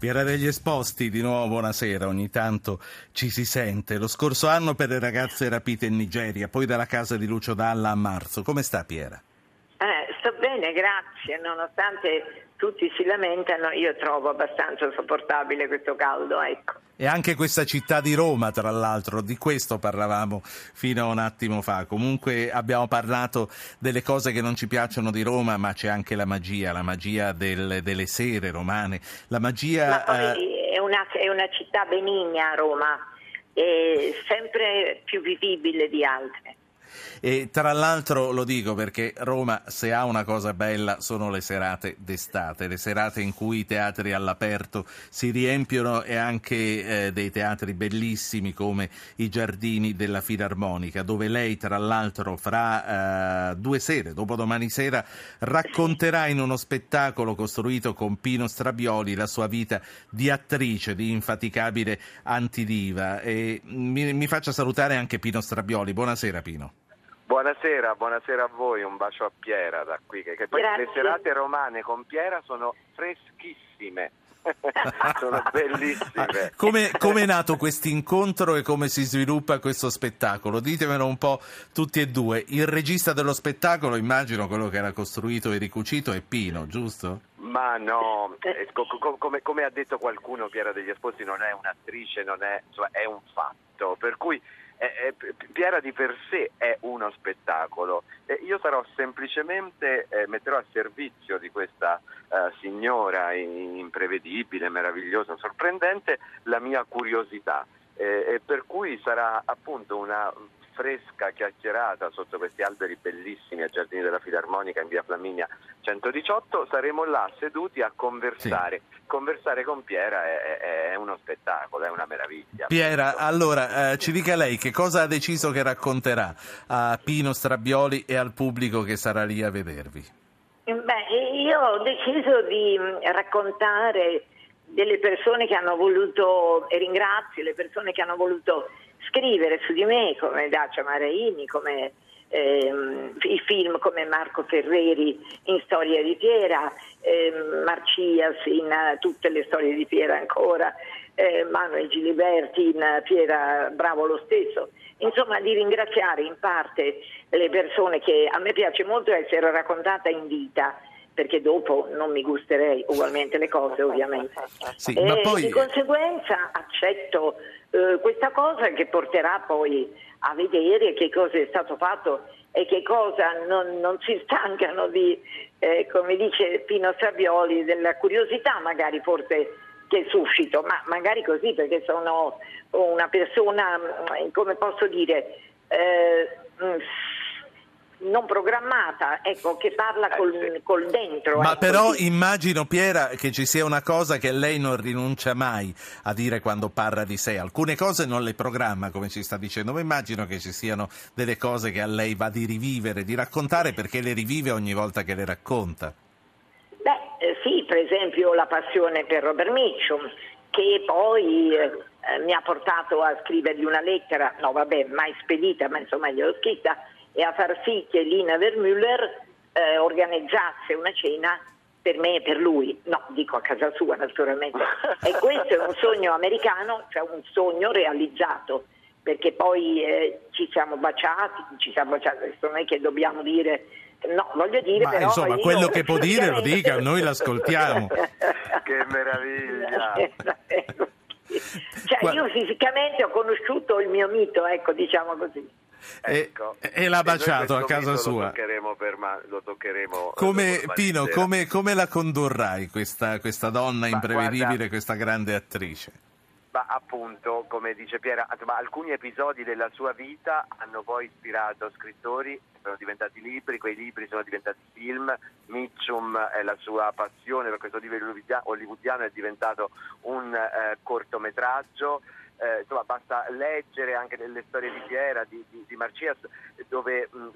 Piera degli Esposti, di nuovo buonasera, ogni tanto ci si sente. Lo scorso anno per le ragazze rapite in Nigeria, poi dalla casa di Lucio Dalla a marzo. Come sta Piera? Eh, sto bene, grazie. Nonostante tutti si lamentano, io trovo abbastanza sopportabile questo caldo, ecco. E anche questa città di Roma, tra l'altro, di questo parlavamo fino a un attimo fa. Comunque abbiamo parlato delle cose che non ci piacciono di Roma, ma c'è anche la magia, la magia del, delle sere romane, la magia... Ma poi eh... è, una, è una città benigna Roma, è sempre più vivibile di altre. E tra l'altro lo dico perché Roma, se ha una cosa bella, sono le serate d'estate, le serate in cui i teatri all'aperto si riempiono e anche eh, dei teatri bellissimi come i giardini della Filarmonica, dove lei tra l'altro fra eh, due sere, dopodomani sera, racconterà in uno spettacolo costruito con Pino Strabioli la sua vita di attrice, di infaticabile antidiva. E mi, mi faccia salutare anche Pino Strabioli. Buonasera Pino. Buonasera, buonasera a voi, un bacio a Piera da qui, che, che poi le serate romane con Piera sono freschissime. sono bellissime. Come, come è nato questo incontro e come si sviluppa questo spettacolo? Ditemelo un po' tutti e due. Il regista dello spettacolo, immagino quello che era costruito e ricucito, è Pino, giusto? Ma no, eh, come, come, ha detto qualcuno, Piera degli Esposti non è un'attrice, non è, insomma, è un fatto. Per cui eh, Piera di per sé è uno spettacolo. E io sarò semplicemente, eh, metterò a servizio di questa eh, signora imprevedibile, meravigliosa, sorprendente la mia curiosità. E per cui sarà appunto una fresca chiacchierata sotto questi alberi bellissimi a Giardini della Filarmonica in via Flaminia 118, saremo là seduti a conversare. Sì. Conversare con Piera è, è, uno spettacolo, è una meraviglia. Piera, allora eh, ci dica lei che cosa ha deciso che racconterà a Pino Strabioli e al pubblico che sarà lì a vedervi? Beh, io ho deciso di mm, raccontare delle persone che hanno voluto, e ringrazio le persone che hanno voluto scrivere su di me, come Dacia Maraini, come ehm, i film come Marco Ferreri in Storia di Piera, ehm, Marcias in uh, tutte le storie di Piera ancora, eh, Manuel Giliberti in Piera Bravo lo stesso. Insomma, di ringraziare in parte le persone che a me piace molto essere raccontata in vita perché dopo non mi gusterei ugualmente le cose ovviamente. Sì, e poi... Di conseguenza accetto eh, questa cosa che porterà poi a vedere che cosa è stato fatto e che cosa non, non si stancano di, eh, come dice Pino Savioli, della curiosità magari forse che suscito, ma magari così perché sono una persona, come posso dire, eh, mm, non programmata, ecco, che parla eh, col, col dentro. Ma ecco, però immagino, Piera, che ci sia una cosa che lei non rinuncia mai a dire quando parla di sé. Alcune cose non le programma, come ci sta dicendo, ma immagino che ci siano delle cose che a lei va di rivivere, di raccontare, perché le rivive ogni volta che le racconta. Beh, eh, sì, per esempio la passione per Robert Mitchum, che poi... Eh, mi ha portato a scrivergli una lettera, no vabbè, mai spedita, ma insomma gliel'ho scritta, e a far sì che Lina Vermüller eh, organizzasse una cena per me e per lui, no, dico a casa sua naturalmente. E questo è un sogno americano, cioè un sogno realizzato, perché poi eh, ci siamo baciati, ci siamo baciati, adesso non è che dobbiamo dire, no, voglio dire Ma però... Insomma, quello che può dire lo dica, noi l'ascoltiamo. che meraviglia! cioè, io fisicamente ho conosciuto il mio mito, ecco, diciamo così. Ecco. E, e, l'ha baciato a casa sua. Lo toccheremo, per ma- lo toccheremo come, Pino, come, come, la condurrai questa, questa donna ma imprevedibile, guarda, questa grande attrice? Ma appunto, come dice Piera, alcuni episodi della sua vita hanno poi ispirato scrittori, sono diventati libri, quei libri sono diventati film, Mitchum è la sua passione per questo libro hollywoodiano, è diventato un eh, cortometraggio, eh, insomma basta leggere anche delle storie di Piera, di, di, di Marcias, dove mh,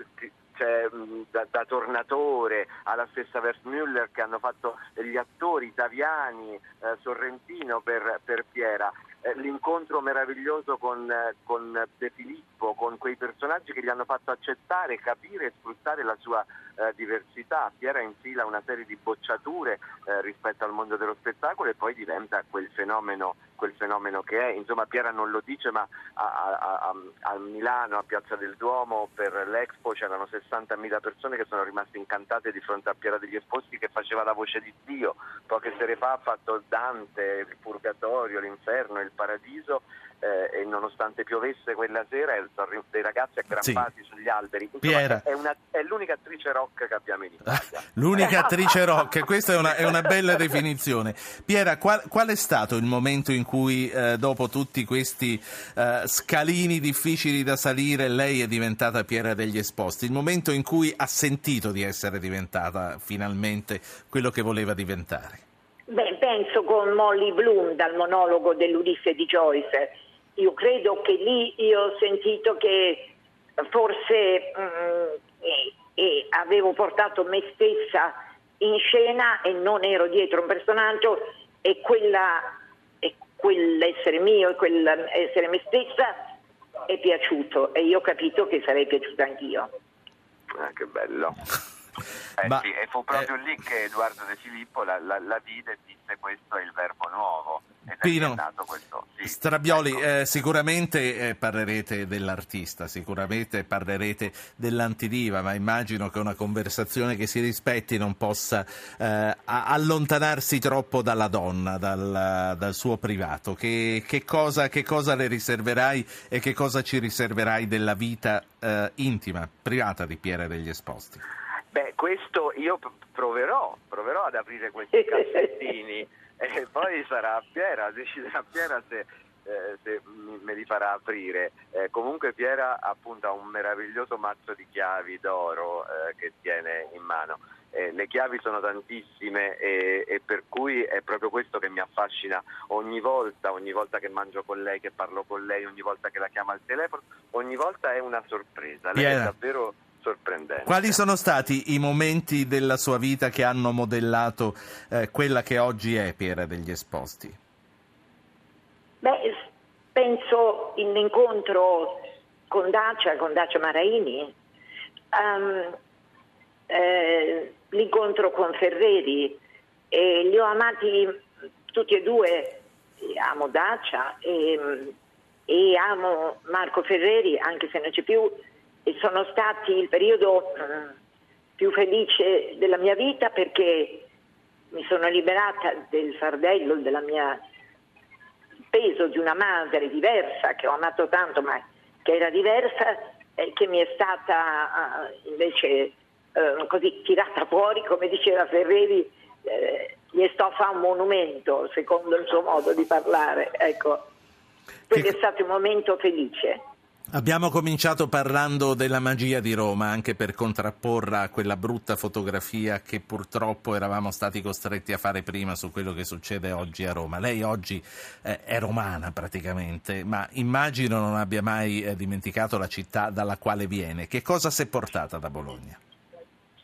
cioè, da, da, Tornatore alla stessa Versmüller che hanno fatto gli attori italiani, eh, Sorrentino per, per Piera. Eh, l'incontro meraviglioso con, eh, con, De Filippo, con quei personaggi che gli hanno fatto accettare, capire e sfruttare la sua eh, diversità. Piera infila una serie di bocciature eh, rispetto al mondo dello spettacolo e poi diventa quel fenomeno, quel fenomeno che è. Insomma, Piera non lo dice, ma a, a, a, a Milano, a Piazza del Duomo, per l'Expo c'erano 60.000 persone che sono rimaste incantate di fronte a Piera degli Esposti che faceva la voce di Dio. Poche sere fa ha fatto Dante, il Purgatorio, l'Inferno, il Paradiso eh, e nonostante piovesse quella sera sono dei ragazzi aggrappati sì. sugli alberi. Insomma, è, una, è, l'unica attrice rock che abbiamo in Italia. l'unica attrice rock, questa è una, è una bella definizione. Piera, qual, qual, è stato il momento in cui eh, dopo tutti questi eh, scalini difficili da salire lei è diventata Piera degli Esposti? Il momento in cui ha sentito di essere diventata finalmente quello che voleva diventare? Beh, penso con Molly Bloom dal monologo dell'Ulisse di Joyce io credo che lì io ho sentito che forse mh, mm, e, e avevo portato me stessa in scena e non ero dietro un personaggio e, quella, e quell'essere mio e quell'essere me stessa è piaciuto e io ho capito che sarei piaciuta anch'io. Ah, che bello. Eh Ma, sì, e fu proprio eh, lì che Edoardo De Filippo la, la, la vide e disse questo è il verbo nuovo. Pino, sì, Strabioli, ecco. eh, sicuramente eh, parlerete dell'artista, sicuramente parlerete dell'antidiva, ma immagino che una conversazione che si rispetti non possa eh, allontanarsi troppo dalla donna, dal, dal suo privato. Che, che, cosa, che, cosa, le riserverai e che cosa ci riserverai della vita eh, intima, privata di Piera degli Esposti? Beh, questo io proverò, proverò ad aprire questi cassettini e poi sarà Piera, deciderà Piera se, eh, se me li farà aprire. Eh, comunque Piera appunto ha un meraviglioso mazzo di chiavi d'oro eh, che tiene in mano. Eh, le chiavi sono tantissime e, e, per cui è proprio questo che mi affascina ogni volta, ogni volta che mangio con lei, che parlo con lei, ogni volta che la chiamo al telefono, ogni volta è una sorpresa. Lei è davvero sorprendente. Quali sono stati i momenti della sua vita che hanno modellato eh, quella che oggi è Piera degli Esposti? Beh, penso l'incontro con Dacia, con Dacia Maraini, um, eh, l'incontro con Ferreri, e li ho amati tutti e due, amo Dacia e, e amo Marco Ferreri, anche se non c'è più, sono stati il periodo eh, più felice della mia vita perché mi sono liberata del fardello della mia peso di una madre diversa che ho amato tanto ma che era diversa e che mi è stata uh, invece uh, così tirata fuori come diceva Ferreri eh, gli sto a fare un monumento secondo il suo modo di parlare ecco. Quello che... è stato un momento felice Abbiamo cominciato parlando della magia di Roma, anche per contrapporla a quella brutta fotografia che purtroppo eravamo stati costretti a fare prima su quello che succede oggi a Roma. Lei oggi eh, è romana praticamente, ma immagino non abbia mai eh, dimenticato la città dalla quale viene. Che cosa si è portata da Bologna?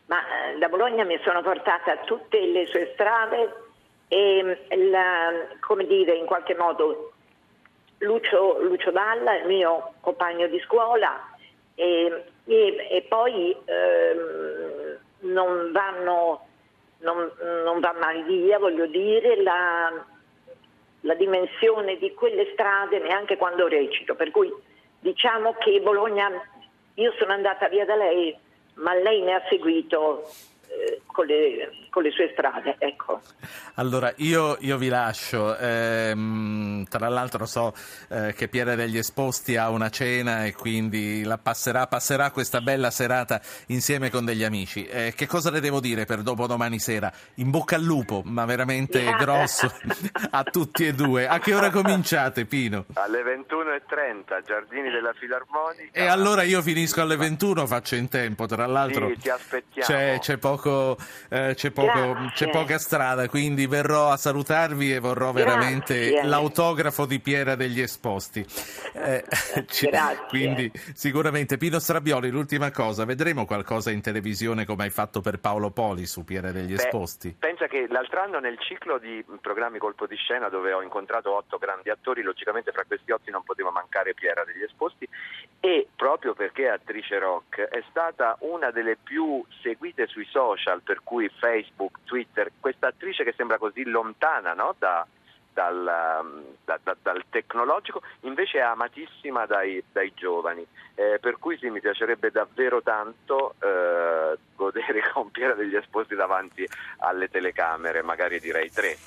Ma eh, da Bologna mi sono portata tutte le sue strade e, la, come dire, in qualche modo Lucio, Lucio Dalla, il mio compagno di scuola, e, e, e poi ehm, non, vanno, non, non, va mai via, voglio dire, la, la dimensione di quelle strade neanche quando recito, per cui diciamo che Bologna, io sono andata via da lei, ma lei mi ha seguito eh, con, le, con, le, sue strade. Ecco. Allora, io, io vi lascio. Ehm, tra l'altro so eh, che Piera degli Esposti ha una cena e quindi la passerà, passerà questa bella serata insieme con degli amici. Eh, che cosa le devo dire per dopo domani sera? In bocca al lupo, ma veramente grosso a tutti e due. A che ora cominciate, Pino? Alle 21.30, Giardini della Filarmonica. E allora io finisco alle 21, faccio in tempo. Tra l'altro sì, ti aspettiamo. C'è, c'è poco, eh, c'è, poco, c'è, poca strada, quindi verrò a salutarvi e vorrò Grazie. veramente l'autografo di Piera degli Esposti. Eh, Grazie. Quindi sicuramente Pino Strabioli, l'ultima cosa, vedremo qualcosa in televisione come hai fatto per Paolo Poli su Piera degli Beh, Esposti? Pensa che l'altro anno nel ciclo di programmi colpo di scena dove ho incontrato otto grandi attori, logicamente fra questi otto non poteva mancare Piera degli Esposti e proprio perché è attrice rock è stata una delle più seguite sui social, per cui Facebook, Twitter, questa attrice che sembra così lontana no? da, dal, um, da, da, dal, tecnologico, invece è amatissima dai, dai giovani. Eh, per cui sì, mi piacerebbe davvero tanto eh, godere con Piera degli Esposti davanti alle telecamere, magari direi tre.